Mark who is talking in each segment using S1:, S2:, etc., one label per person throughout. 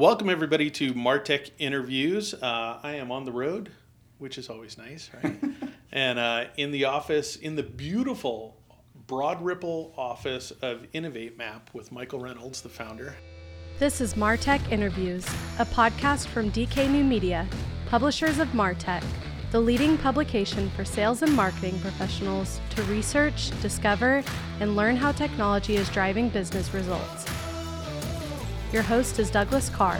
S1: Welcome everybody to Martech interviews. Uh, I am on the road, which is always nice, right? and uh, in the office, in the beautiful Broad Ripple office of Innovate Map with Michael Reynolds, the founder.
S2: This is Martech Interviews, a podcast from DK New Media, publishers of Martech, the leading publication for sales and marketing professionals to research, discover, and learn how technology is driving business results. Your host is Douglas Karr.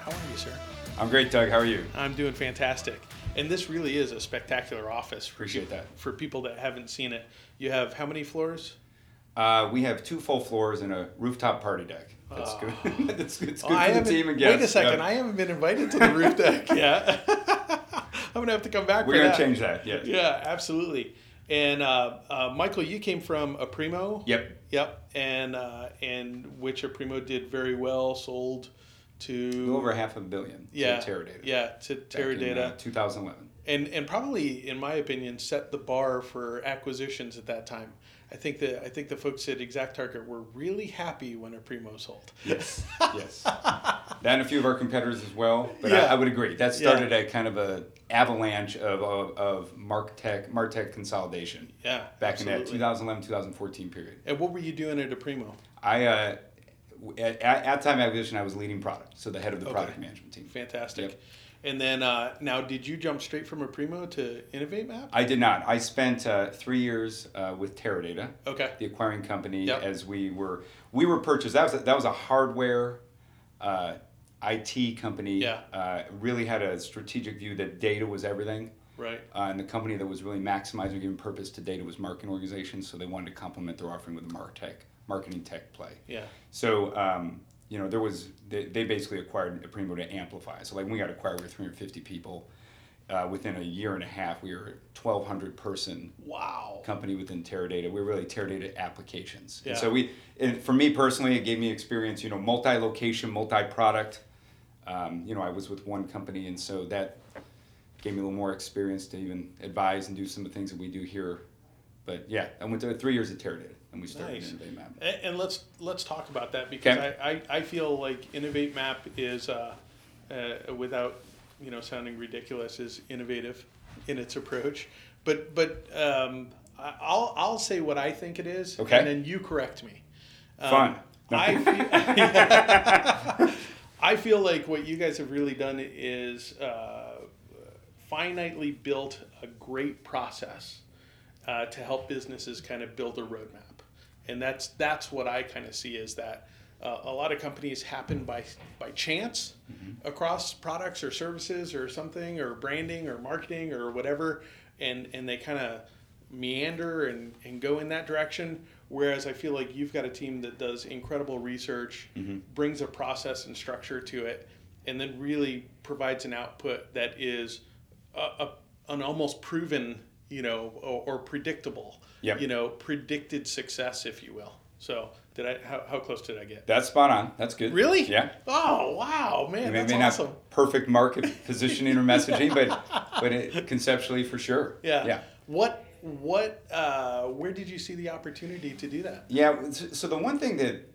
S1: How are you, sir?
S3: I'm great, Doug. How are you?
S1: I'm doing fantastic. And this really is a spectacular office. For
S3: Appreciate that.
S1: For people that haven't seen it, you have how many floors?
S3: Uh, we have two full floors and a rooftop party deck. That's
S1: Oh.
S3: good. That's good. It's good
S1: Oh, I
S3: for the team and guests.
S1: Wait a second,
S3: Yeah.
S1: I haven't been invited to the roof deck yet. I'm gonna have to come back.
S3: We're gonna
S1: that.
S3: change that. Yes.
S1: Yeah, absolutely. And uh, uh, Michael, you came from Aprimo.
S3: Yep.
S1: Yep. And uh, and which Aprimo did very well, sold to
S3: over half a billion.
S1: yeah
S3: To Teradata.
S1: Yeah, to
S3: in,
S1: Teradata.
S3: uh, 2011.
S1: and and probably, in my opinion, set the bar for acquisitions at that time. I think that I think the folks at ExactTarget were really happy when a Primo sold.
S3: Yes. yes. That and a few of our competitors as well. But
S1: Yeah.
S3: I, I would agree. That
S1: Yeah.
S3: started a kind of a avalanche of of, of Martech Martech consolidation
S1: Yeah,
S3: back in that
S1: absolutely.
S3: 2011 2014 period.
S1: And what were you doing at Aprimo?
S3: I uh, at, at time acquisition I was leading product, so the head of the
S1: Okay.
S3: product management team.
S1: Fantastic.
S3: Yep.
S1: And then uh, now, did you jump straight from Aprimo to Innovate Map?
S3: I did not. I spent uh, three years uh, with Teradata,
S1: Okay.
S3: the acquiring company,
S1: Yep.
S3: as we were we were purchased. That was a, that was a hardware uh, IT company.
S1: Yeah.
S3: Uh, really had a strategic view that data was everything.
S1: Right.
S3: Uh, and the company that was really maximizing giving purpose to data was marketing organizations, so they wanted to complement their offering with a martech, marketing tech play.
S1: Yeah.
S3: So, um, you know, there was they, they basically acquired Aprimo to amplify. So, like when we got acquired, we were 350 people. Uh, within a year and a half, we were a 1,200 person
S1: Wow.
S3: company within Teradata. We're really Teradata applications.
S1: Yeah.
S3: And so we, and for me personally, it gave me experience. You know, multi-location, multi-product. Um, you know, I was with one company, and so that gave me a little more experience to even advise and do some of the things that we do here. But yeah, I went to three years at Teradata, and we started
S1: Nice.
S3: Innovate Map.
S1: And, and let's let's talk about that because
S3: Okay.
S1: I, I, I feel like Innovate Map is, uh, uh, without you know sounding ridiculous, is innovative in its approach. But but um, I'll I'll say what I think it is,
S3: Okay.
S1: and then you correct me. Um,
S3: Fun.
S1: I feel, I feel like what you guys have really done is uh, finitely built a great process uh, to help businesses kind of build a roadmap, and that's that's what I kind of see is that uh, a lot of companies happen by by chance across products or services or something or branding or marketing or whatever, and and they kind of meander and, and go in that direction. Whereas I feel like you've got a team that does incredible research, mm-hmm. brings a process and structure to it, and then really provides an output that is a, a, an almost proven, you know, or, or predictable,
S3: Yep.
S1: you know, predicted success, if you will. So, did I? How, how close did I get?
S3: That's spot on. That's good.
S1: Really?
S3: Yeah.
S1: Oh wow, man,
S3: Maybe
S1: that's
S3: not
S1: awesome.
S3: perfect market positioning or messaging, but but it, conceptually for sure.
S1: Yeah.
S3: Yeah.
S1: What what uh, where did you see the opportunity to do that?
S3: Yeah. so- the one thing that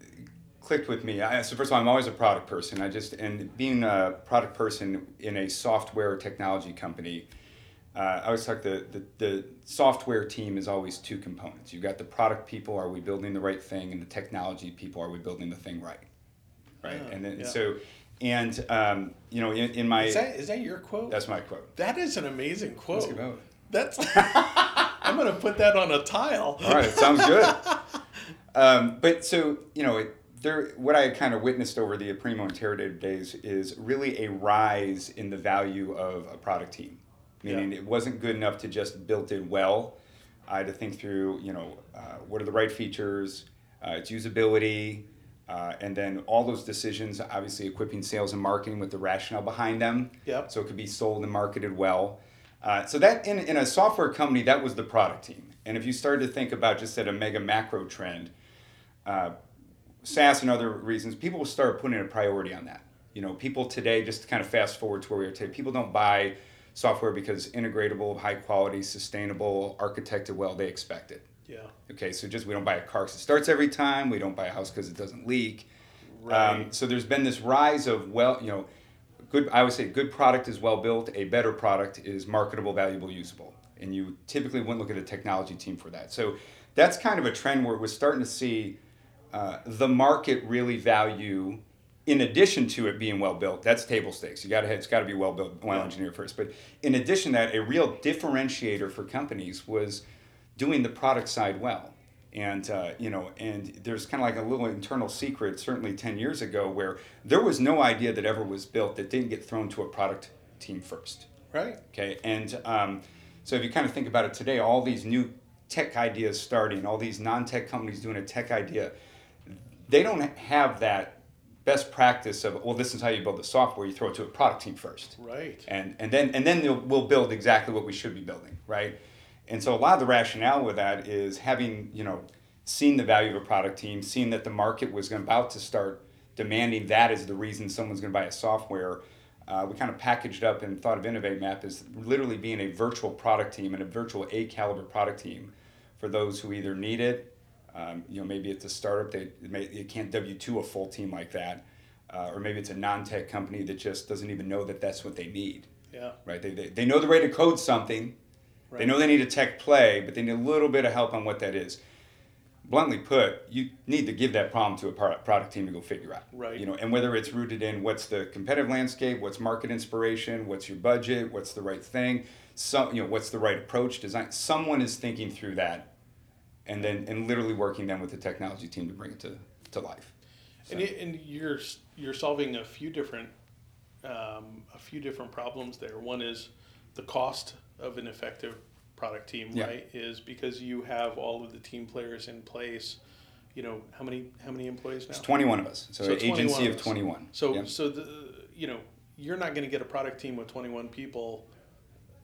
S3: clicked with me, I, so first of all, I'm always a product person. I just and being a product person in a software technology company, uh, I always talk the, the the software team is always two components. You've got the product people, are we building the right thing, and the technology people, are we building the thing right, right?
S1: Ah,
S3: and then
S1: yeah.
S3: so, and um, you know, in, in my
S1: Is that is that your quote?
S3: that's my quote.
S1: that is an amazing quote. That's I'm gonna put that on a tile.
S3: All right, sounds good. um, but so you know, it, there. What I kind of witnessed over the Primo and Teradata days is really a rise in the value of a product team. Meaning,
S1: Yeah.
S3: it wasn't good enough to just build it well. I had to think through, you know, uh, what are the right features, uh, its usability, uh, and then all those decisions. Obviously, equipping sales and marketing with the rationale behind them
S1: Yep.
S3: so it could be sold and marketed well. Uh, so that in, in a software company, that was the product team. And if you started to think about just at a mega macro trend, uh, SaaS and other reasons, people will start putting a priority on that. You know, people today, just to kind of fast forward to where we are today, people don't buy software because it's integratable, high quality, sustainable, architected well, they expect it.
S1: Yeah.
S3: Okay, so just we don't buy a car because it starts every time. We don't buy a house because it doesn't leak.
S1: Right.
S3: Um, so there's been this rise of well, you know, good. I would say good product is well built. A better product is marketable, valuable, usable. And you typically wouldn't look at a technology team for that. So that's kind of a trend where we're starting to see uh, the market really value. In addition to it being well built, that's table stakes. You got to it's got to be well built, well engineered first. But in addition to that, a real differentiator for companies was doing the product side well and uh, you know and there's kind of like a little internal secret certainly 10 years ago where there was no idea that ever was built that didn't get thrown to a product team first.
S1: Right.
S3: Okay and um, so if you kind of think about it today all these new tech ideas starting all these non-tech companies doing a tech idea they don't have that best practice of well this is how you build the software you throw it to a product team first.
S1: Right.
S3: And and then and then we'll build exactly what we should be building right and so a lot of the rationale with that is having you know seen the value of a product team seeing that the market was about to start demanding that as the reason someone's going to buy a software uh, we kind of packaged up and thought of innovate map as literally being a virtual product team and a virtual a caliber product team for those who either need it um, you know maybe it's a startup they, they, may, they can't w2 a full team like that uh, or maybe it's a non-tech company that just doesn't even know that that's what they need
S1: yeah
S3: right? They, they, they know the way to code something. They know they need a tech play, but they need a little bit of help on what that is. Bluntly put, you need to give that problem to a product team to go figure out.
S1: Right.
S3: You know, and whether it's rooted in what's the competitive landscape, what's market inspiration, what's your budget, what's the right thing, some you know, what's the right approach, design. Someone is thinking through that, and then and literally working then with the technology team to bring it to, to life. So-
S1: And, it, and you're you're solving a few different um, a few different problems there. One is the cost of an effective product team,
S3: Yeah.
S1: right? Is because you have all of the team players in place. You know how many how many employees now?
S3: It's 21 of us, so,
S1: So
S3: an agency
S1: of
S3: of 21.
S1: So
S3: Yep.
S1: so the you know you're not going to get a product team with 21 people.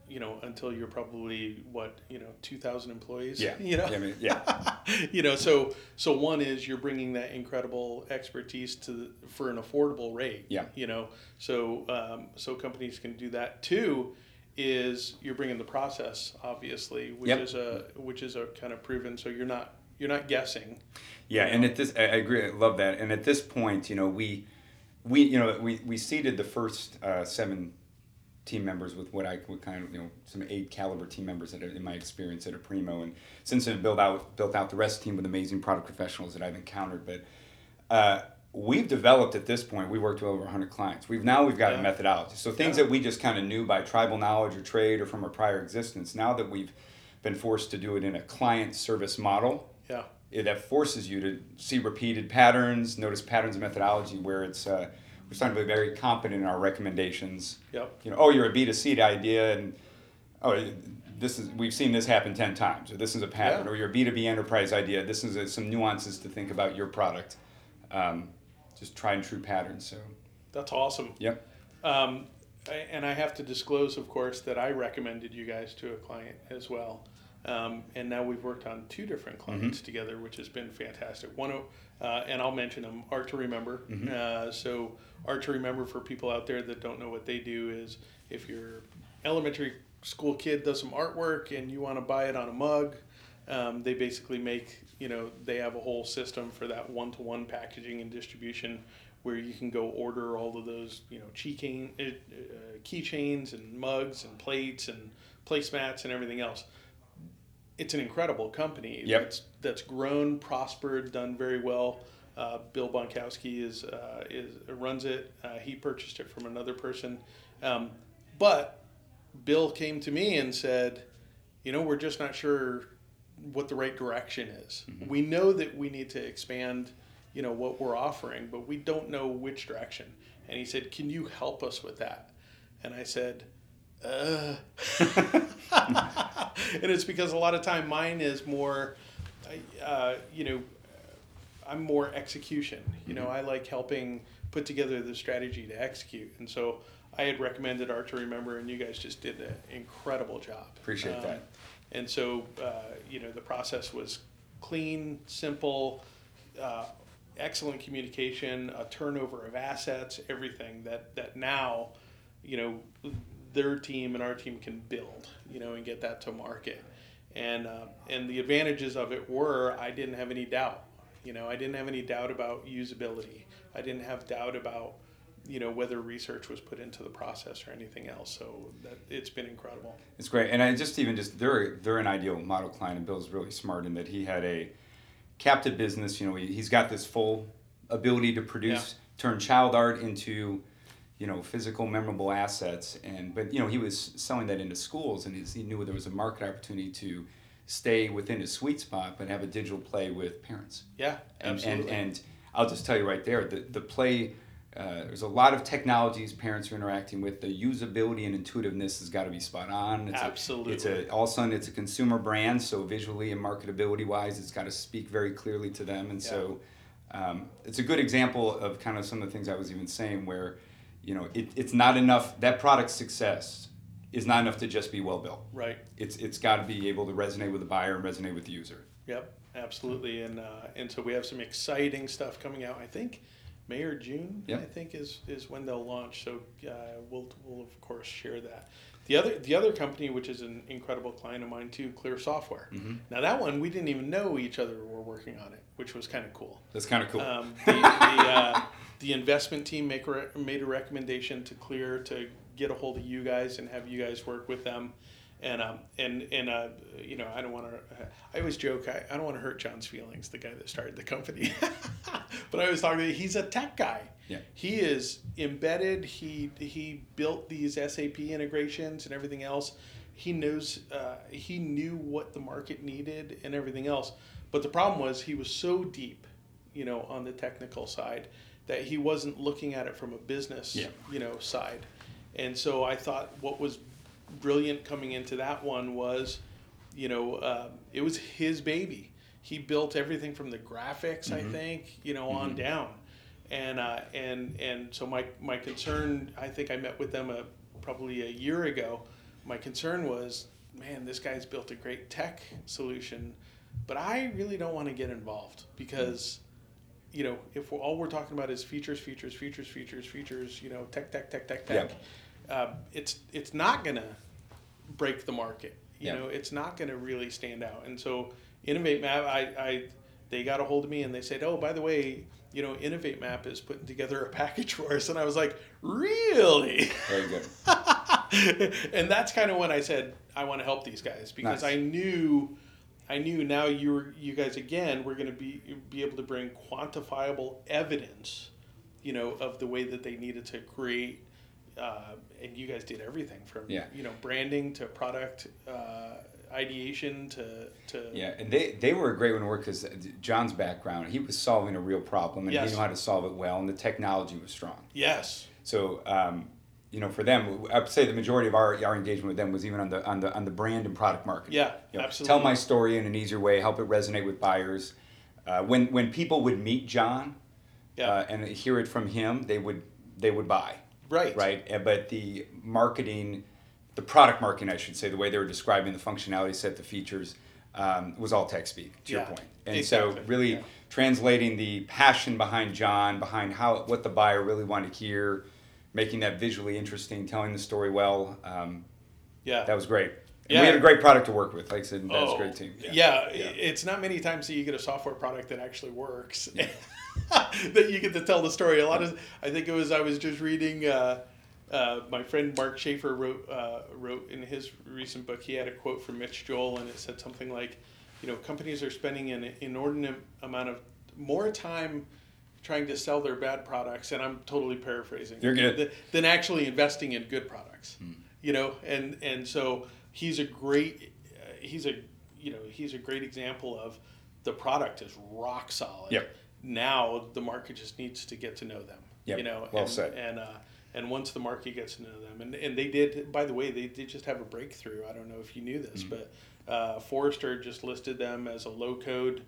S1: You know until you're probably what you know 2,000 employees.
S3: yeah,
S1: You know.
S3: yeah, I mean, yeah.
S1: you know so so one is you're bringing that incredible expertise to the, for an affordable rate
S3: Yeah.
S1: you know so um, so companies can do that two is you're bringing the process obviously which
S3: Yep.
S1: is a which is a kind of proven so you're not you're not guessing
S3: Yeah, and at this, I I agree. I love that. And at this point, you know, we, we, you know, we, we seeded the first uh, seven team members with what I would kind of, you know, some eight caliber team members that are, in my experience at Aprimo. And since I've built out built out the rest of the team with amazing product professionals that I've encountered, but. Uh, We've developed at this point. We worked with over 100 clients. We've now we've got
S1: Yeah.
S3: a methodology. So things
S1: Yeah.
S3: that we just kind of knew by tribal knowledge or trade or from our prior existence. Now that we've been forced to do it in a client service model,
S1: yeah
S3: it, that forces you to see repeated patterns, notice patterns of methodology where it's uh, we're starting to be very competent in our recommendations.
S1: Yep.
S3: You know, oh, you're a B 2 C idea, and oh, this is we've seen this happen ten times, or this is a pattern,
S1: Yeah.
S3: or your b2b enterprise idea. This is uh some nuances to think about your product. Um, just tried and true patterns. So,
S1: that's awesome
S3: yep.
S1: Um, and I have to disclose, of course, that I recommended you guys to a client as well. Um, and now we've worked on two different clients together, which has been fantastic. One, of- uh, and I'll mention them, Art to Remember. Uh, so, Art to Remember for people out there that don't know what they do is if your elementary school kid does some artwork and you want to buy it on a mug, um, they basically make, you know, they have a whole system for that one to one packaging and distribution where you can go order all of those, you know, keychain, uh, uh, keychains and mugs and plates and placemats and everything else. It's an incredible company.
S3: Yep.
S1: That's, that's grown, prospered, done very well. Uh, Bill Bonkowski is, uh, is runs it. Uh, he purchased it from another person, um, but Bill came to me and said, "You know, we're just not sure what the right direction is. We know that we need to expand, you know, what we're offering, but we don't know which direction." And he said, "Can you help us with that?" And I said, "Uh." and it's because a lot of time mine is more, uh, you know, I'm more execution. You know, I like helping put together the strategy to execute. And so I had recommended Art to Remember, and you guys just did an incredible job.
S3: Appreciate that.
S1: And so, uh, you know, the process was clean, simple, uh, excellent communication, a turnover of assets, everything that, that now, you know, their team and our team can build, you know, and get that to market. And, uh, and the advantages of it were I didn't have any doubt. You know, I didn't have any doubt about usability. I didn't have doubt about you know whether research was put into the process or anything else. So that it's been incredible.
S3: It's great, and I just even just they're they're an ideal model client, and Bill's really smart in that he had a captive business. You know, he, he's got this full ability to produce, yeah. turn child art into you know physical memorable assets and but you know he was selling that into schools and he knew there was a market opportunity to stay within his sweet spot but have a digital play with parents
S1: yeah absolutely.
S3: and and, and i'll just tell you right there the, the play uh, there's a lot of technologies parents are interacting with. The usability and intuitiveness has got to be spot on.
S1: It's Absolutely.
S3: A, it's a all of a sudden it's a consumer brand, so visually and marketability wise, it's got to speak very clearly to them. And yeah. so um, it's a good example of kind of some of the things I was even saying, where you know it, it's not enough that product success is not enough to just be well built.
S1: Right.
S3: It's it's got to be able to resonate with the buyer and resonate with the user.
S1: Yep, absolutely. And uh, and so we have some exciting stuff coming out. I think May or June, yep. I think is is when they'll launch. So uh, we'll we'll of course share that. The other the other company, which is an incredible client of mine too, Clear Software. Mm-hmm. Now that one we didn't even know each other were working on it, which was kind of cool.
S3: That's kind of cool. Um,
S1: the, the, uh, the, investment team make re- made a recommendation to Clear to get a hold of you guys and have you guys work with them and um, and and uh, you know, I don't want to. I always joke. I, I don't want to hurt John's feelings, the guy that started the company. but I was talking. To, he's a tech guy.
S3: Yeah.
S1: He is embedded. He he built these SAP integrations and everything else. He knows. Uh, he knew what the market needed and everything else. But the problem was he was so deep, you know, on the technical side that he wasn't looking at it from a business,
S3: yeah.
S1: you know, side. And so I thought what was brilliant coming into that one was, you know, uh, it was his baby. He built everything from the graphics, mm-hmm. I think, you know, mm-hmm. on down, and uh, and and so my my concern, I think I met with them a, probably a year ago. My concern was, man, this guy's built a great tech solution, but I really don't want to get involved because. You know, if we're, all we're talking about is features, features, features, features, features, you know, tech, tech, tech, tech, tech, uh, it's it's not gonna break the market. You know, it's not going to really stand out. And so Innovate Map, I, I, they got a hold of me and they said, oh, by the way, you know, Innovate Map is putting together a package for us. And I was like, really?
S3: Very good.
S1: and that's kind of when I said, I want to help these guys because nice. I knew, I knew now you you guys again, we're going to be, be able to bring quantifiable evidence, you know, of the way that they needed to create uh, and you guys did everything from
S3: yeah.
S1: you know branding to product uh, ideation to, to.
S3: Yeah and they they were a great one to work because john's background he was solving a real problem and yes. he knew how to solve it well and the technology was strong.
S1: Yes.
S3: So um, you know for them i'd say the majority of our, our engagement with them was even on the on the on the brand and product marketing.
S1: Yeah
S3: you know,
S1: absolutely.
S3: tell my story in an easier way help it resonate with buyers. Uh, when when people would meet john yeah. Uh, and hear it from him they would they would buy
S1: Right.
S3: Right. But the marketing, the product marketing, I should say, the way they were describing the functionality set, the features, um, was all tech speak. To yeah, your point. And exactly. so, really yeah. translating the passion behind John, behind how what the buyer really wanted to hear, making that visually interesting, telling the story well. Um,
S1: yeah.
S3: That was great. And yeah. we had a great product to work with. Like I said, that's oh, a great team.
S1: Yeah. Yeah, yeah. it's not many times that you get a software product that actually works. that you get to tell the story. A lot of, I think it was I was just reading. Uh, uh, my friend Mark Schaefer wrote uh, wrote in his recent book. He had a quote from Mitch Joel, and it said something like, "You know, companies are spending an inordinate amount of more time." trying to sell their bad products, and I'm totally paraphrasing.
S3: You're good.
S1: Than actually investing in good products, mm. you know, and and so he's a great, uh, he's a, you know, he's a great example of the product is rock solid.
S3: Yep
S1: now the market just needs to get to know them.
S3: Yep.
S1: You know,
S3: well
S1: and,
S3: said.
S1: And uh, and once the market gets to know them, and, and they did. By the way, they did just have a breakthrough. I don't know if you knew this, mm-hmm. but uh, Forrester just listed them as a low code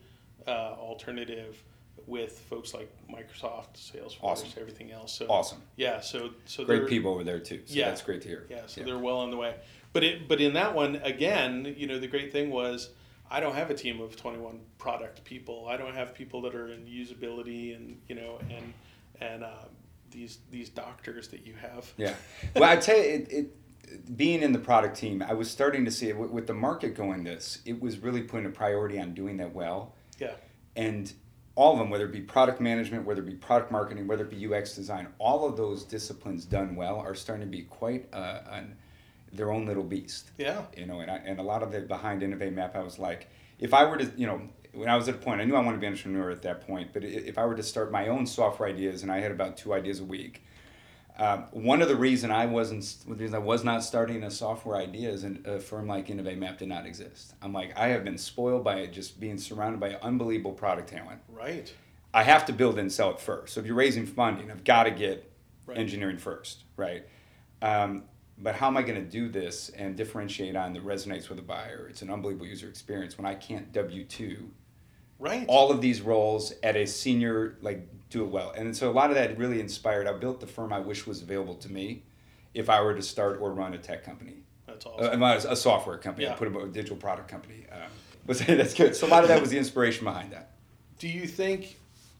S1: uh, alternative with folks like Microsoft, Salesforce,
S3: awesome.
S1: everything else. So
S3: awesome.
S1: Yeah. So so
S3: great people over there too. So
S1: yeah,
S3: that's great to hear.
S1: Yeah. So yeah. they're well on the way. But it but in that one again, you know, the great thing was I don't have a team of 21 product people. I don't have people that are in usability and you know and and uh, these these doctors that you have.
S3: Yeah. Well, I tell you, it, it, being in the product team, I was starting to see it with the market going this. It was really putting a priority on doing that well.
S1: Yeah.
S3: And all of them, whether it be product management, whether it be product marketing, whether it be UX design, all of those disciplines done well are starting to be quite uh, an, their own little beast.
S1: Yeah.
S3: You know, and, I, and a lot of it behind Innovate Map, I was like, if I were to, you know, when I was at a point, I knew I wanted to be an entrepreneur at that point, but if I were to start my own software ideas, and I had about two ideas a week, um, one of the reason I wasn't, the reason I was not starting a software idea is a firm like Innovate Map did not exist. I'm like, I have been spoiled by it, just being surrounded by unbelievable product talent.
S1: Right.
S3: I have to build and sell it first. So if you're raising funding, I've got to get
S1: Right.
S3: engineering first, right? Um, but how am I going to do this and differentiate on that resonates with a buyer? It's an unbelievable user experience when I can't W two
S1: Right.
S3: all of these roles at a senior like do it well and so a lot of that really inspired i built the firm i wish was available to me if i were to start or run a tech company
S1: That's
S3: uh,
S1: awesome.
S3: a software company i
S1: Yeah.
S3: put a digital product company um, but that's good so a lot of that was the inspiration behind that
S1: Do you think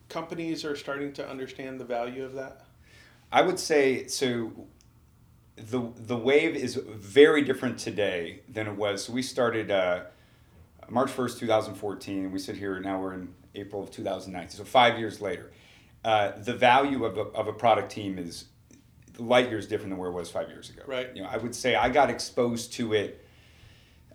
S1: companies are starting to understand the value of that?
S3: i would say so the the wave is very different today than it was so we started uh, March 1st, 2014. We sit here now, we're in April of 2019. So five years later. Uh, the value of a, of a product team is light years different than where it was five years ago.
S1: Right.
S3: You know, I would say I got exposed to it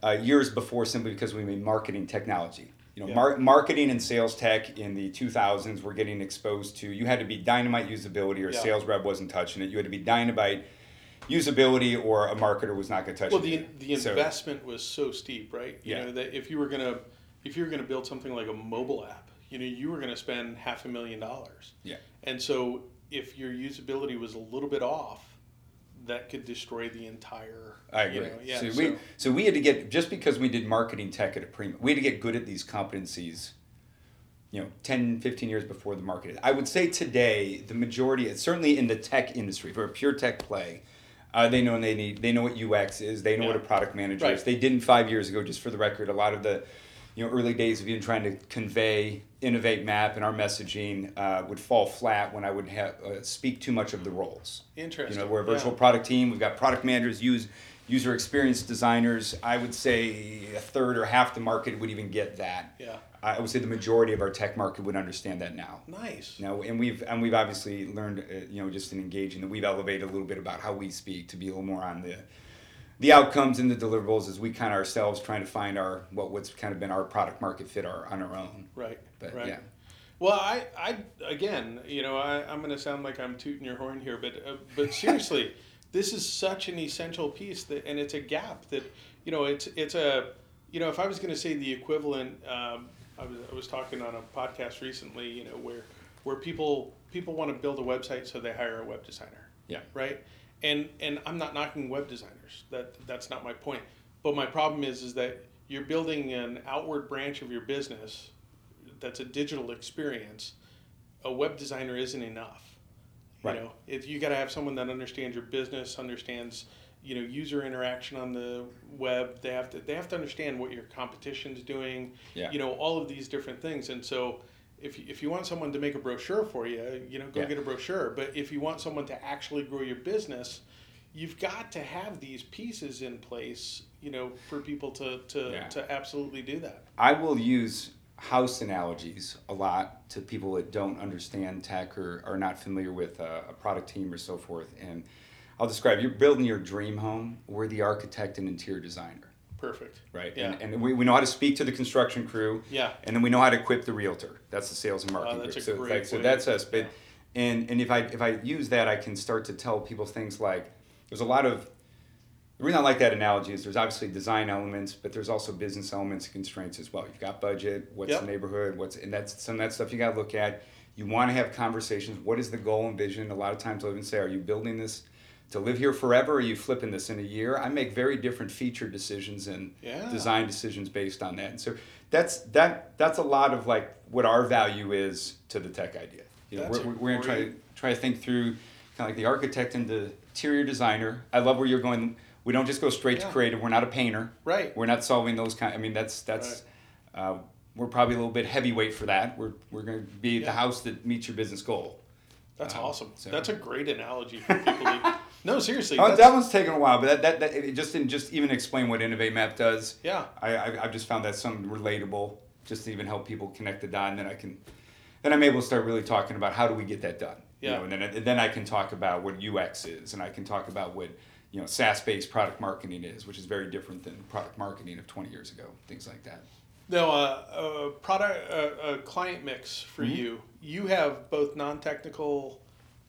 S3: uh, years before simply because we made marketing technology. You know,
S1: Yeah.
S3: mar- marketing and sales tech in the 2000s were getting exposed to. You had to be dynamite usability, or
S1: Yeah.
S3: sales rep wasn't touching it. You had to be dynamite usability, or a marketer was not going to touch
S1: Well,
S3: it.
S1: Well, the the
S3: So-
S1: investment was so steep, right? You
S3: Yeah.
S1: know that if you were gonna if you were gonna build something like a mobile app, you know you were gonna spend half a million dollars.
S3: Yeah.
S1: And so if your usability was a little bit off, that could destroy the entire.
S3: I
S1: you
S3: agree.
S1: know, yeah.
S3: so,
S1: so-
S3: we so we had to get just because we did marketing tech at a premium, we had to get good at these competencies. You know, 10, 15 years before the market. I would say today the majority, certainly in the tech industry, for a pure tech play, uh, they know they need they know what UX is, they know what a product manager
S1: Right.
S3: is. They didn't five years ago. Just for the record, a lot of the you know early days of even trying to convey innovate map and our messaging uh, would fall flat when I would have uh, speak too much of the roles.
S1: Interesting.
S3: You know, we're a virtual
S1: Yeah.
S3: product team. We've got product managers, use user experience designers. I would say a third or half the market would even get that.
S1: Yeah.
S3: I would say the majority of our tech market would understand that now.
S1: Nice.
S3: Now, and we've and we've obviously learned, uh, you know, just in engaging that we've elevated a little bit about how we speak to be a little more on the the outcomes and the deliverables as we kind of ourselves trying to find our what what's kind of been our product market fit our on our own.
S1: Right.
S3: But
S1: right.
S3: yeah,
S1: Well, I, I again, you know, I, I'm going to sound like I'm tooting your horn here, but uh, but seriously, this is such an essential piece that, and it's a gap that, you know, it's it's a, you know, if I was going to say the equivalent, um, I was I was talking on a podcast recently, you know, where where people people want to build a website, so they hire a web designer,
S3: yeah,
S1: right? And and I'm not knocking web designers. That that's not my point. But my problem is is that you're building an outward branch of your business that's a digital experience. A web designer isn't enough. You
S3: Right.
S1: know, if you got to have someone that understands your business, understands you know user interaction on the web. They have to they have to understand what your competition's doing.
S3: Yeah.
S1: You know all of these different things, and so. If, if you want someone to make a brochure for you, you know, go
S3: Yeah.
S1: get a brochure. But if you want someone to actually grow your business, you've got to have these pieces in place, you know, for people to to,
S3: Yeah.
S1: to absolutely do that.
S3: I will use house analogies a lot to people that don't understand tech or are not familiar with a, a product team or so forth. And I'll describe you're building your dream home. We're the architect and interior designer,
S1: Perfect.
S3: right?
S1: Yeah.
S3: And, and we, we know how to speak to the construction crew.
S1: Yeah.
S3: And then we know how to equip the realtor. That's the sales and oh, marketing
S1: Oh, that's
S3: group.
S1: a
S3: so,
S1: great
S3: like, so that's us. But and and if I if I use that, I can start to tell people things like there's a lot of the reason I like that analogy is there's obviously design elements, but there's also business elements and constraints as well. You've got budget, what's
S1: Yep.
S3: the neighborhood, what's and that's some of that stuff you got to look at. You want to have conversations. What is the goal and vision? A lot of times I'll even say, are you building this to live here forever? Or are you flipping this in a year? I make very different feature decisions and
S1: Yeah.
S3: design decisions based on that. And so that's that that's a lot of like what our value is to the tech idea. You know,
S1: That's
S3: we're, we're gonna try to try to think through kind of like the architect and the interior designer. I love where you're going. We don't just go straight
S1: Yeah.
S3: to creative. We're not a painter.
S1: Right.
S3: We're not solving those kind. I mean, that's that's. Uh, we're probably a little bit heavyweight for that. We're we're going to be the house that meets your business goal.
S1: That's
S3: Um,
S1: awesome.
S3: so-
S1: That's a great analogy for people. to, no, seriously.
S3: Oh, that one's taken a while, but that, that, that it just didn't just even explain what Innovate Map does.
S1: Yeah.
S3: I, I I've just found that something relatable, just to even help people connect the dot, and then I can then I'm able to start really talking about how do we get that done. You
S1: Yeah.
S3: know, and then and then I can talk about what UX is, and I can talk about what you know SaaS-based product marketing is, which is very different than product marketing of 20 years ago. Things like that.
S1: Now, uh, a product, uh, a client mix for
S3: Mm-hmm.
S1: you. You have both non-technical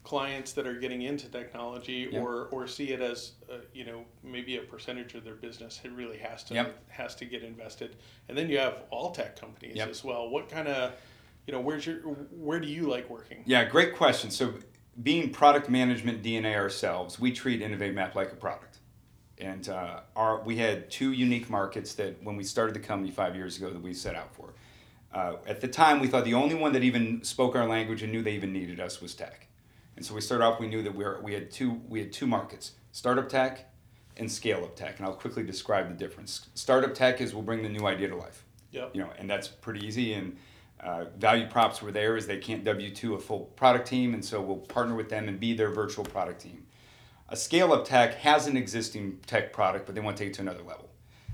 S1: clients that are getting into technology,
S3: Yep.
S1: or or see it as uh, you know maybe a percentage of their business. It really has to
S3: Yep.
S1: has to get invested, and then you have all tech companies
S3: Yep.
S1: as well. What kind of you know where's your where do you like working?
S3: Yeah, great question. So, being product management DNA ourselves, we treat Innovate Map like a product. And uh, our, we had two unique markets that when we started the company five years ago that we set out for. Uh, at the time, we thought the only one that even spoke our language and knew they even needed us was tech. And so we started off. We knew that we, were, we had two we had two markets: startup tech and scale up tech. And I'll quickly describe the difference. Startup tech is we'll bring the new idea to life
S1: Yep.
S3: you know, and that's pretty easy. And uh, value props were there is they can't W two a full product team, and so we'll partner with them and be their virtual product team. A scale up tech has an existing tech product, but they want to take it to another level.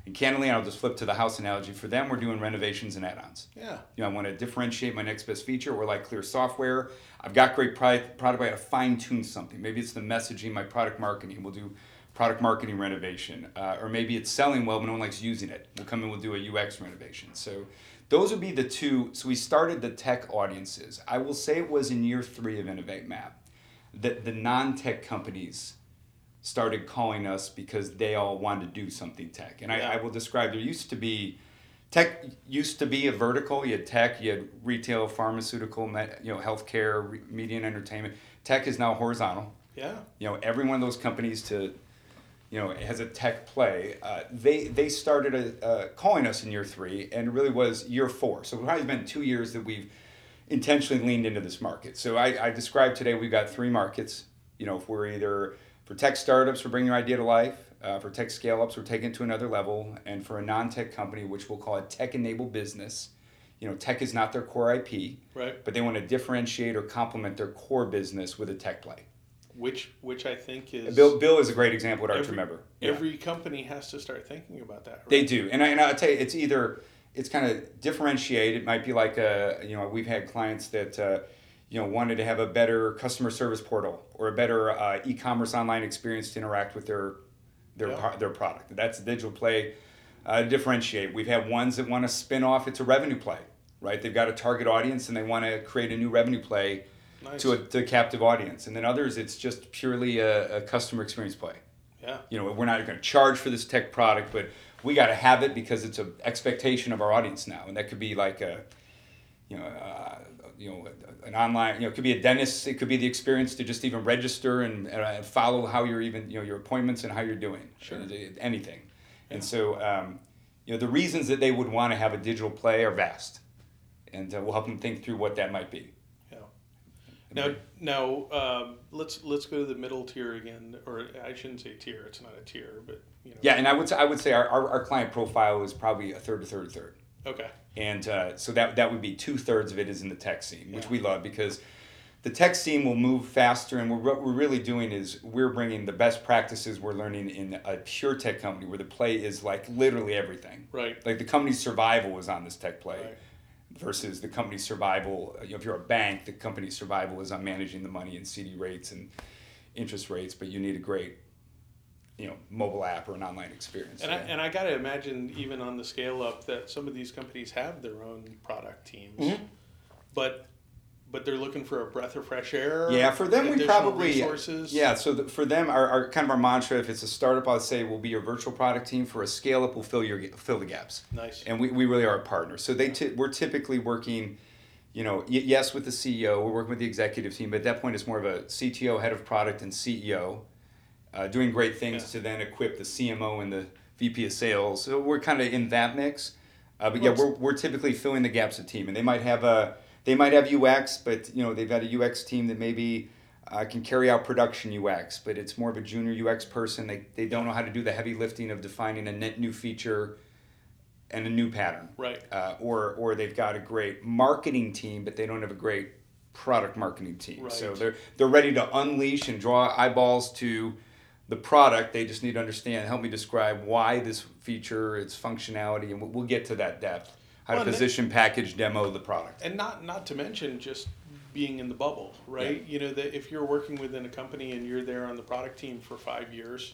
S3: And candidly, I'll just flip to the house analogy. For them, we're doing renovations and add-ons.
S1: Yeah.
S3: You know, I want to differentiate my next best feature. We're like clear software. I've got great product, product but I got to fine tune something. Maybe it's the messaging, my product marketing. We'll do product marketing renovation. Uh, or maybe it's selling well, but no one likes using it. We'll come in, we'll do a UX renovation. So those would be the two. So we started the tech audiences. I will say it was in year three of Innovate Map that the non tech companies started calling us because they all wanted to do something tech. And
S1: Yeah.
S3: I, I will describe there used to be tech used to be a vertical. You had tech, you had retail, pharmaceutical, you know, healthcare, re- media and entertainment. Tech is now horizontal.
S1: Yeah.
S3: You know, every one of those companies to, you know, has a tech play. Uh, they they started a, uh, calling us in year three, and it really was year four. So it's probably been two years that we've intentionally leaned into this market. So I, I described today we've got three markets. You know, if we're either for tech startups, we're bringing your idea to life. Uh, for tech scale ups, we're taking it to another level. And for a non tech company, which we'll call a tech enabled business, you know, tech is not their core IP,
S1: Right.
S3: but they want to differentiate or complement their core business with a tech play.
S1: Which which I think is
S3: Bill, Bill is a great example at Arch
S1: every,
S3: Remember. Yeah.
S1: Every company has to start thinking about that. Right?
S3: They do, and, I, and I'll tell you, it's either it's kind of differentiate. It might be like a you know we've had clients that uh, you know wanted to have a better customer service portal or a better uh, e-commerce online experience to interact with their their
S1: Yeah.
S3: their product. That's a digital play. Uh, differentiate. We've had ones that want to spin off. It's a revenue play, right? They've got a target audience and they want to create a new revenue play
S1: Nice.
S3: to a, to a captive audience. And then others, it's just purely a, a customer experience play
S1: yeah.
S3: you know we're not going to charge for this tech product but we got to have it because it's an expectation of our audience now and that could be like a you know uh, you know an online you know it could be a dentist it could be the experience to just even register and, and follow how you're even you know your appointments and how you're doing
S1: Sure.
S3: Uh, anything and so um, you know the reasons that they would want to have a digital play are vast and uh, we'll help them think through what that might be
S1: Yeah. Now, now um, let's let's go to the middle tier again, or I shouldn't say tier. It's not a tier, but you know.
S3: yeah and i would say, i would say our, our, our client profile is probably a third a third a third
S1: Okay.
S3: and uh, so that that would be two thirds of it is in the tech scene, which
S1: Yeah.
S3: we love because the tech scene will move faster. And what we're really doing is we're bringing the best practices we're learning in a pure tech company where the play is like literally everything.
S1: Right.
S3: Like the company's survival is on this tech play.
S1: Right.
S3: Versus the company's survival, you know, if you're a bank, the company's survival is on managing the money and CD rates and interest rates, but you need a great, you know, mobile app or an online experience.
S1: And I, and I got to imagine, even on the scale up, that some of these companies have their own product teams,
S3: Mhm.
S1: but but they're looking for a breath of fresh air.
S3: Yeah, for them we probably
S1: resources.
S3: Yeah, so the, for them, our, our kind of our mantra, if it's a startup, I'd say we'll be your virtual product team. For a scale up, we'll fill your fill the gaps,
S1: Nice.
S3: and we, we really are a partner. So they ty- we're typically working, you know, y- yes with the CEO, we're working with the executive team, but at that point it's more of a CTO, head of product, and CEO, uh, doing great things
S1: Yeah.
S3: to then equip the CMO and the VP of sales. So we're kind of in that mix, uh, but yeah, we're, we're typically filling the gaps of team, and they might have a they might have UX, but you know they've got a UX team that maybe uh, can carry out production UX, but it's more of a junior UX person. They, they don't know how to do the heavy lifting of defining a net new feature and a new pattern.
S1: Right.
S3: Uh, or or they've got a great marketing team, but they don't have a great product marketing team. So they're they're ready to unleash and draw eyeballs to the product. They just need to understand. Help me describe why this feature, its functionality, and we'll, get to that depth. how
S1: Well,
S3: to position, package, demo the product.
S1: and not not to mention just being in the bubble, right? You know that if you're working within a company and you're there on the product team for five years,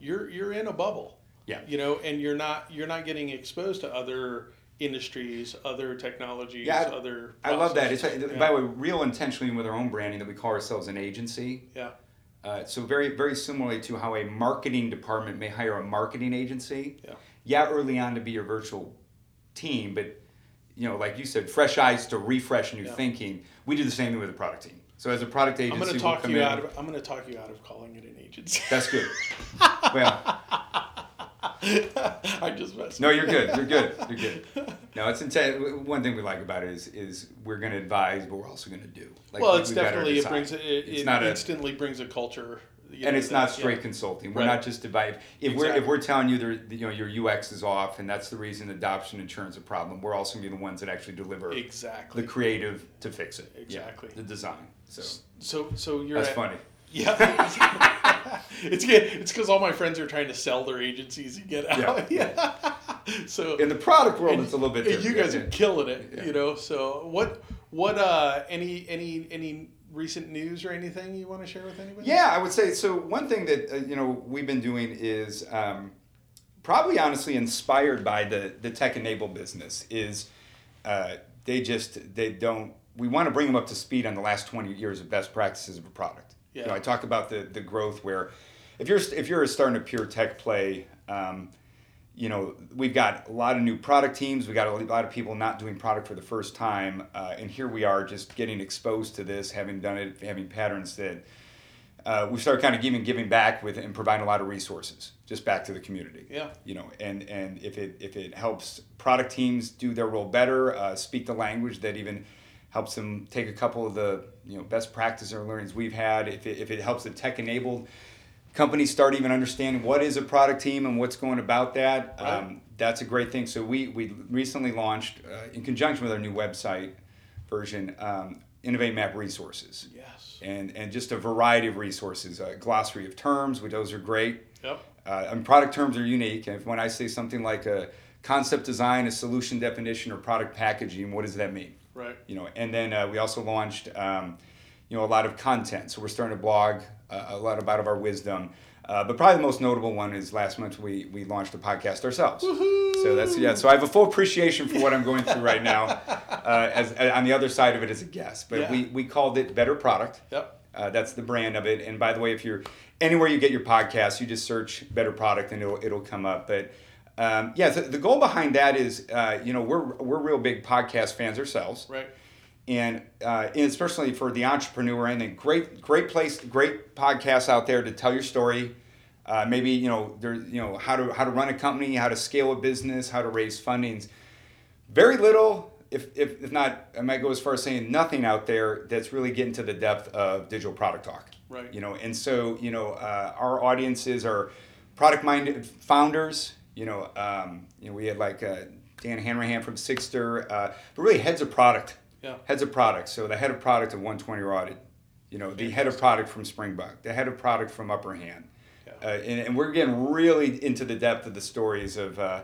S1: you're you're in a bubble.
S3: Yeah.
S1: You know, and you're not you're not getting exposed to other industries, other technologies,
S3: Yeah, I-
S1: other.
S3: I love that. It's
S1: processes.
S3: by the way, real intentionally with our own branding that we call ourselves an agency.
S1: yeah.
S3: Uh, so very very similarly to how a marketing department may hire a marketing agency.
S1: Yeah.
S3: Yeah, early on to be your virtual team, but you know, like you said, fresh eyes to refresh new
S1: Yeah.
S3: thinking. We do the same thing with the product team. So as a product agency,
S1: I'm going to talk you
S3: in-
S1: out of. I'm going to talk you out of calling it an agency.
S3: That's good. well,
S1: I just messed.
S3: no, you're good. You're good. You're good. No, it's intense. One thing we like about it is is we're going to advise, but we're also going to do. Like,
S1: well, it's
S3: our
S1: definitely it brings it,
S3: It's
S1: it
S3: not a-
S1: instantly brings a culture. you
S3: and
S1: know,
S3: it's not straight
S1: yeah.
S3: consulting. We're
S1: Right.
S3: not just advice. If we're if we're telling you that you know your UX is off, and that's the reason adoption insurance is a problem. We're also going to be the ones that actually deliver
S1: Exactly.
S3: the creative to fix it. Yeah,
S1: Exactly.
S3: the design. So
S1: So so you're
S3: that's
S1: at,
S3: funny.
S1: Yeah. it's good. It's because all my friends are trying to sell their agencies and get out. Yeah. so
S3: In the product world, it's a little bit different.
S1: you guys
S3: yeah.
S1: are killing it.
S3: Yeah.
S1: You know. So what what uh any any any recent news or anything you want to share with anybody?
S3: Yeah, I would say so. One thing that uh, you know we've been doing is um, probably honestly inspired by the the tech enabled business is uh, they just they don't. We want to bring them up to speed on the last twenty years of best practices of a product. You know,
S1: Yeah.
S3: I talk about the the growth where if you're if you're starting a pure tech play. Um, you know, we've got a lot of new product teams. We got a lot of people not doing product for the first time, uh, and here we are just getting exposed to this, having done it, having patterns that uh, we started kind of giving giving back with and providing a lot of resources just back to the community.
S1: Yeah.
S3: You know, and and if it if it helps product teams do their role better, uh, speak the language that even helps them take a couple of the you know best practices or learnings we've had. If it, if it helps the tech enabled companies start even understanding what is a product team and what's going about that.
S1: Right.
S3: Um, that's a great thing. So we we recently launched uh, in conjunction with our new website version, um, Innovate Map resources
S1: Yes.
S3: and and just a variety of resources. A glossary of terms, which those are great.
S1: Yep.
S3: Uh, and product terms are unique. And when I say something like a concept design, a solution definition, or product packaging, what does that mean?
S1: Right.
S3: You know, and then uh, we also launched, um, you know, a lot of content. So we're starting to blog uh, a lot about of our wisdom. Uh, but probably the most notable one is last month we, we launched a podcast ourselves. So that's yeah. So I have a full appreciation for what I'm going through right now, uh, as uh, on the other side of it as a guest. But
S1: Yeah.
S3: we, we called it Better Product.
S1: Yep.
S3: Uh, that's the brand of it. And by the way, if you're anywhere you get your podcast, you just search Better Product and it'll it'll come up. But um, yeah, the, the goal behind that is, uh, you know, we're we're real big podcast fans ourselves,
S1: Right.
S3: and uh, and especially for the entrepreneur and a great great place, great podcasts out there to tell your story. Uh, maybe you know there you know how to how to run a company, how to scale a business, how to raise fundings. Very little, if, if, if not, I might go as far as saying nothing out there that's really getting to the depth of digital product talk.
S1: Right.
S3: You know, and so you know uh, our audiences are product minded founders. You know, um, you know we had like uh, Dan Hanrahan from Sigstr, uh, but really heads of product.
S1: Yeah.
S3: Heads of product. So the head of product of 120 Audit. You know, the head of product from Springbuk, the head of product from Upper Hand.
S1: Yeah.
S3: Uh, and, and we're getting really into the depth of the stories of, uh,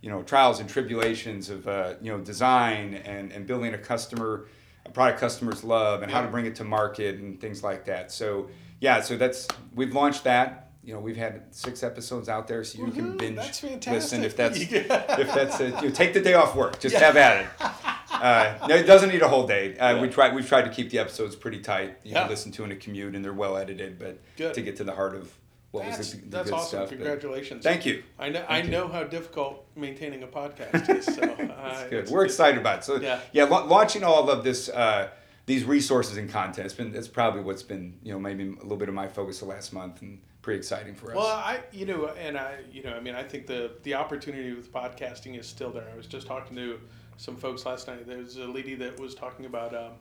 S3: you know, trials and tribulations of, uh, you know, design and, and building a customer, a product customers love and how to bring it to market and things like that. So, yeah, so that's, we've launched that. You know, we've had six episodes out there, so you can binge listen if that's if that's a, you know, take the day off work, just have at it. Uh, no, it doesn't need a whole day. Uh, We try. We've tried to keep the episodes pretty tight. You
S1: Yeah.
S3: can listen to in a commute, and they're well edited, but
S1: Good.
S3: to get to the heart of what
S1: That's,
S3: was the, the
S1: that's
S3: good
S1: awesome.
S3: stuff. but-
S1: Congratulations.
S3: Thank you.
S1: I know. I
S3: you.
S1: know how difficult maintaining a podcast is. So uh,
S3: Good. We're
S1: it's-
S3: excited about it. So
S1: Yeah.
S3: yeah, la- launching all of this, uh, these resources and content. It's been it's probably what's been you know maybe a little bit of my focus the last month, and pretty exciting for us.
S1: Well, I you know, and I you know, I mean, I think the the opportunity with podcasting is still there. I was just talking to some folks last night. There's a lady that was talking about um,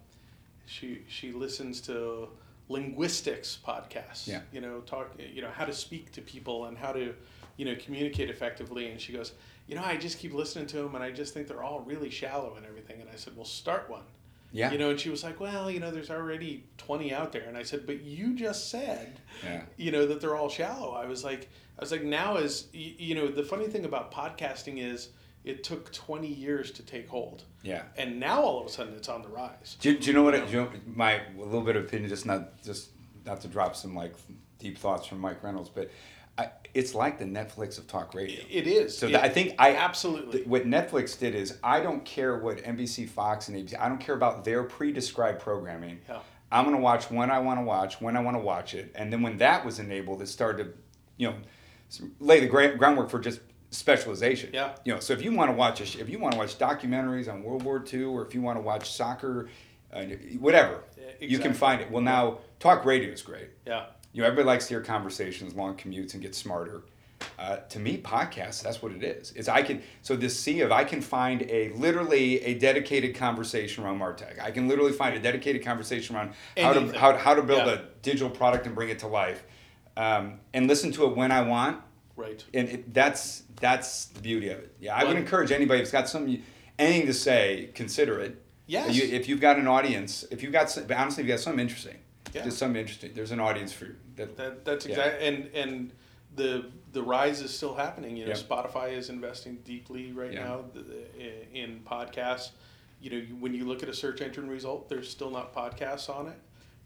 S1: she she listens to linguistics podcasts.
S3: Yeah.
S1: You know, talk you know how to speak to people and how to you know communicate effectively. And she goes, you know, I just keep listening to them and I just think they're all really shallow and everything. And I said, well, start one.
S3: Yeah.
S1: You know, and she was like, well, you know, there's already 20 out there. And I said, but you just said,
S3: Yeah.
S1: you know, that they're all shallow. I was like, I was like, now is, you know, the funny thing about podcasting is, it took 20 years to take hold.
S3: Yeah.
S1: And now all of a sudden it's on the rise.
S3: Do, do you know what? I, you know, my a little bit of opinion, just not just not to drop some like deep thoughts from Mike Reynolds, but I, it's like the Netflix of talk radio.
S1: It is.
S3: So
S1: It-
S3: I think I
S1: absolutely.
S3: th- what Netflix did is I don't care what NBC, Fox, and ABC. I don't care about their pre-described programming.
S1: Yeah.
S3: I'm gonna watch when I want to watch, when I want to watch it, and then when that was enabled, it started to, you know, lay the gra- groundwork for just specialization.
S1: Yeah.
S3: You know, so if you want to watch a, sh- if you want to watch documentaries on World War II, or if you want to watch soccer, uh, whatever,
S1: Yeah,
S3: you can find it. Well, now talk radio is great.
S1: yeah.
S3: You know, everybody likes to hear conversations, long commutes, and get smarter. Uh, to me, podcasts, that's what it is. It's I can so this sea of I can find a literally a dedicated conversation around Martech. I can literally find a dedicated conversation around how to how, how to build
S1: Yeah.
S3: a digital product and bring it to life, um, and listen to it when I want.
S1: Right.
S3: And it, that's that's the beauty of it. Yeah, I would encourage anybody who's got some anything to say, consider it.
S1: Yes.
S3: You, if you've got an audience, if you've got honestly, if you've got something interesting,
S1: Yeah.
S3: just something interesting. There's an audience for you. That,
S1: That, that's
S3: Yeah.
S1: exactly and and the the rise is still happening. You know,
S3: Yeah.
S1: Spotify is investing deeply right
S3: Yeah.
S1: now in podcasts. You know, when you look at a search engine result, there's still not podcasts on it.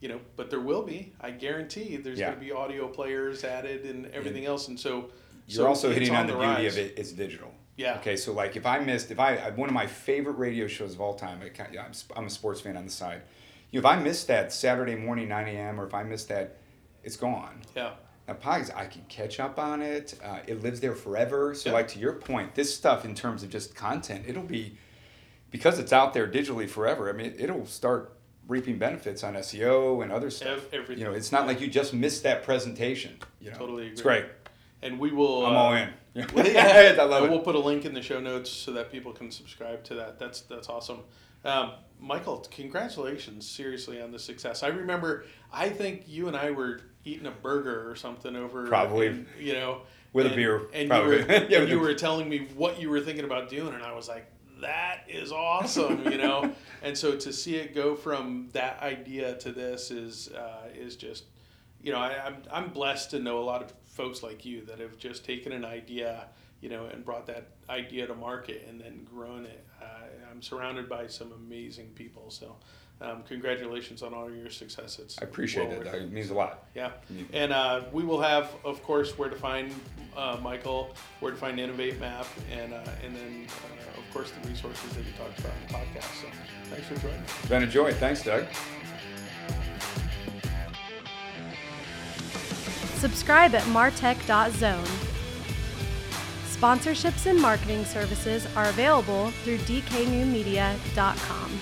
S1: You know, but there will be. I guarantee there's
S3: Yeah.
S1: going to be audio players added and everything else. And so
S3: You're
S1: so
S3: also hitting on the, beauty
S1: rise.
S3: of it. It's digital.
S1: Yeah.
S3: Okay, so like if I missed, if I one of my favorite radio shows of all time, I, I'm a sports fan on the side. You know, if I missed that Saturday morning 9 a.m. or if I missed that, it's gone.
S1: Yeah.
S3: Now, podcast, I can catch up on it. Uh, it lives there forever. So,
S1: Yeah.
S3: like to your point, this stuff in terms of just content, it'll be because it's out there digitally forever. I mean, it'll start reaping benefits on SEO and other stuff.
S1: Everything.
S3: You know, it's not like you just missed that presentation. You know,
S1: Totally
S3: It's great.
S1: And we will.
S3: I'm
S1: uh,
S3: all in.
S1: yeah,
S3: I love
S1: We'll put a link in the show notes so that people can subscribe to that. That's that's awesome. Um, Michael, congratulations, seriously, on the success. I remember, I think you and I were eating a burger or something over,
S3: Probably.
S1: and, you know,
S3: With a beer,
S1: and
S3: probably.
S1: you were,
S3: Yeah,
S1: and you were telling me what you were thinking about doing, and I was like, that is awesome, you know. and so to see it go from that idea to this is uh, is just you know, I, I'm I'm blessed to know a lot of folks like you that have just taken an idea, you know, and brought that idea to market and then grown it. Uh, I'm surrounded by some amazing people, so um, congratulations on all your success. It's
S3: I appreciate
S1: well
S3: it.
S1: worth
S3: It means a lot.
S1: Yeah, and uh, we will have, of course, where to find uh, Michael, where to find InnovateMap, and uh, and then uh, of course the resources that you talked about in the podcast. So thanks for joining.
S3: Been a joy. Thanks, Doug.
S2: Subscribe at martech.zone. Sponsorships and marketing services are available through dknewmedia.com.